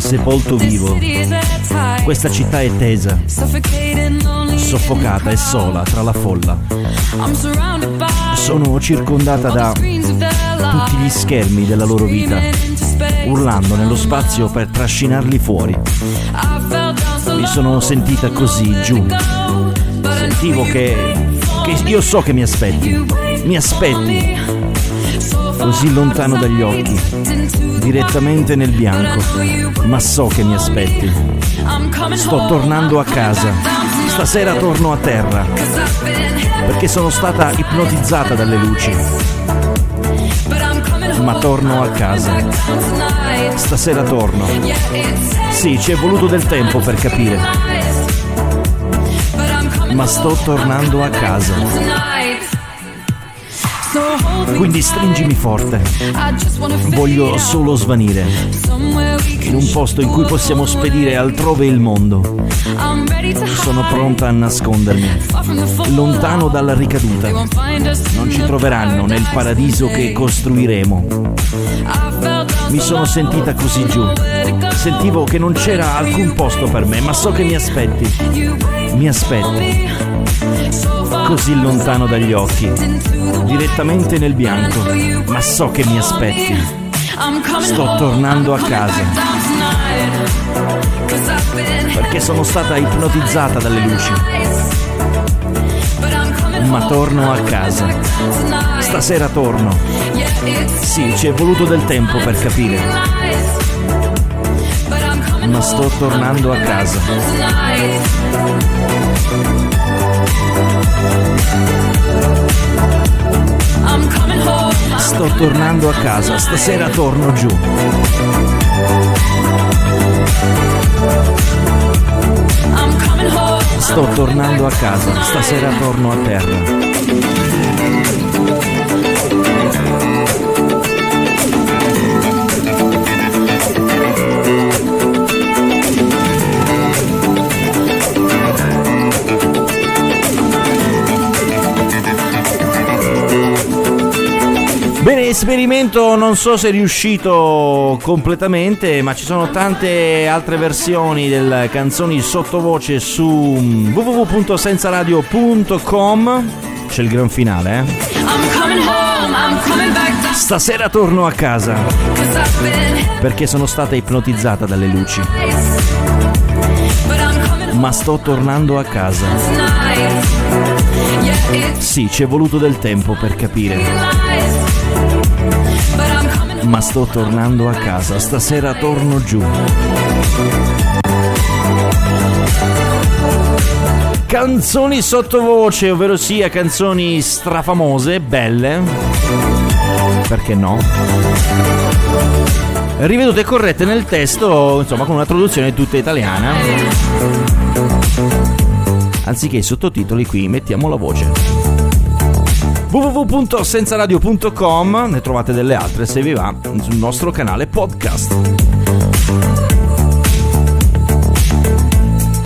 sepolto vivo. Questa città è tesa, soffocata e sola tra la folla. Sono circondata da tutti gli schermi della loro vita, urlando nello spazio per trascinarli fuori. Mi sono sentita così giù. Sentivo che, che io so che mi aspetti. Mi aspetti. Così lontano dagli occhi, direttamente nel bianco, ma so che mi aspetti. Sto tornando a casa. Stasera torno a terra, perché sono stata ipnotizzata dalle luci. Ma torno a casa. Stasera torno. Sì, ci è voluto del tempo per capire. Ma sto tornando a casa. Quindi stringimi forte. Voglio solo svanire. In un posto in cui possiamo spedire altrove il mondo. Sono pronta a nascondermi. Lontano dalla ricaduta. Non ci troveranno nel paradiso che costruiremo. Mi sono sentita così giù. Sentivo che non c'era alcun posto per me, ma so che mi aspetti. Mi aspetti. Così lontano dagli occhi, direttamente nel bianco, ma so che mi aspetti. Sto tornando a casa. Perché sono stata ipnotizzata dalle luci. Ma torno a casa. Stasera torno. Sì, ci è voluto del tempo per capire. Ma sto tornando a casa. Sto tornando a casa, stasera torno giù. Sto tornando a casa, stasera torno a terra. Bene, esperimento non so se è riuscito completamente, ma ci sono tante altre versioni delle canzoni sottovoce su www.senzaradio.com. C'è il gran finale, eh? Stasera torno a casa perché sono stata ipnotizzata dalle luci. Ma sto tornando a casa. Sì, ci è voluto del tempo per capire ma sto tornando a casa, stasera torno giù. Canzoni sottovoce, ovvero sia canzoni strafamose, belle. Perché no? Rivedute corrette nel testo, insomma, con una traduzione tutta italiana. Anziché i sottotitoli qui mettiamo la voce www.senzaradio.com ne trovate delle altre se vi va sul nostro canale podcast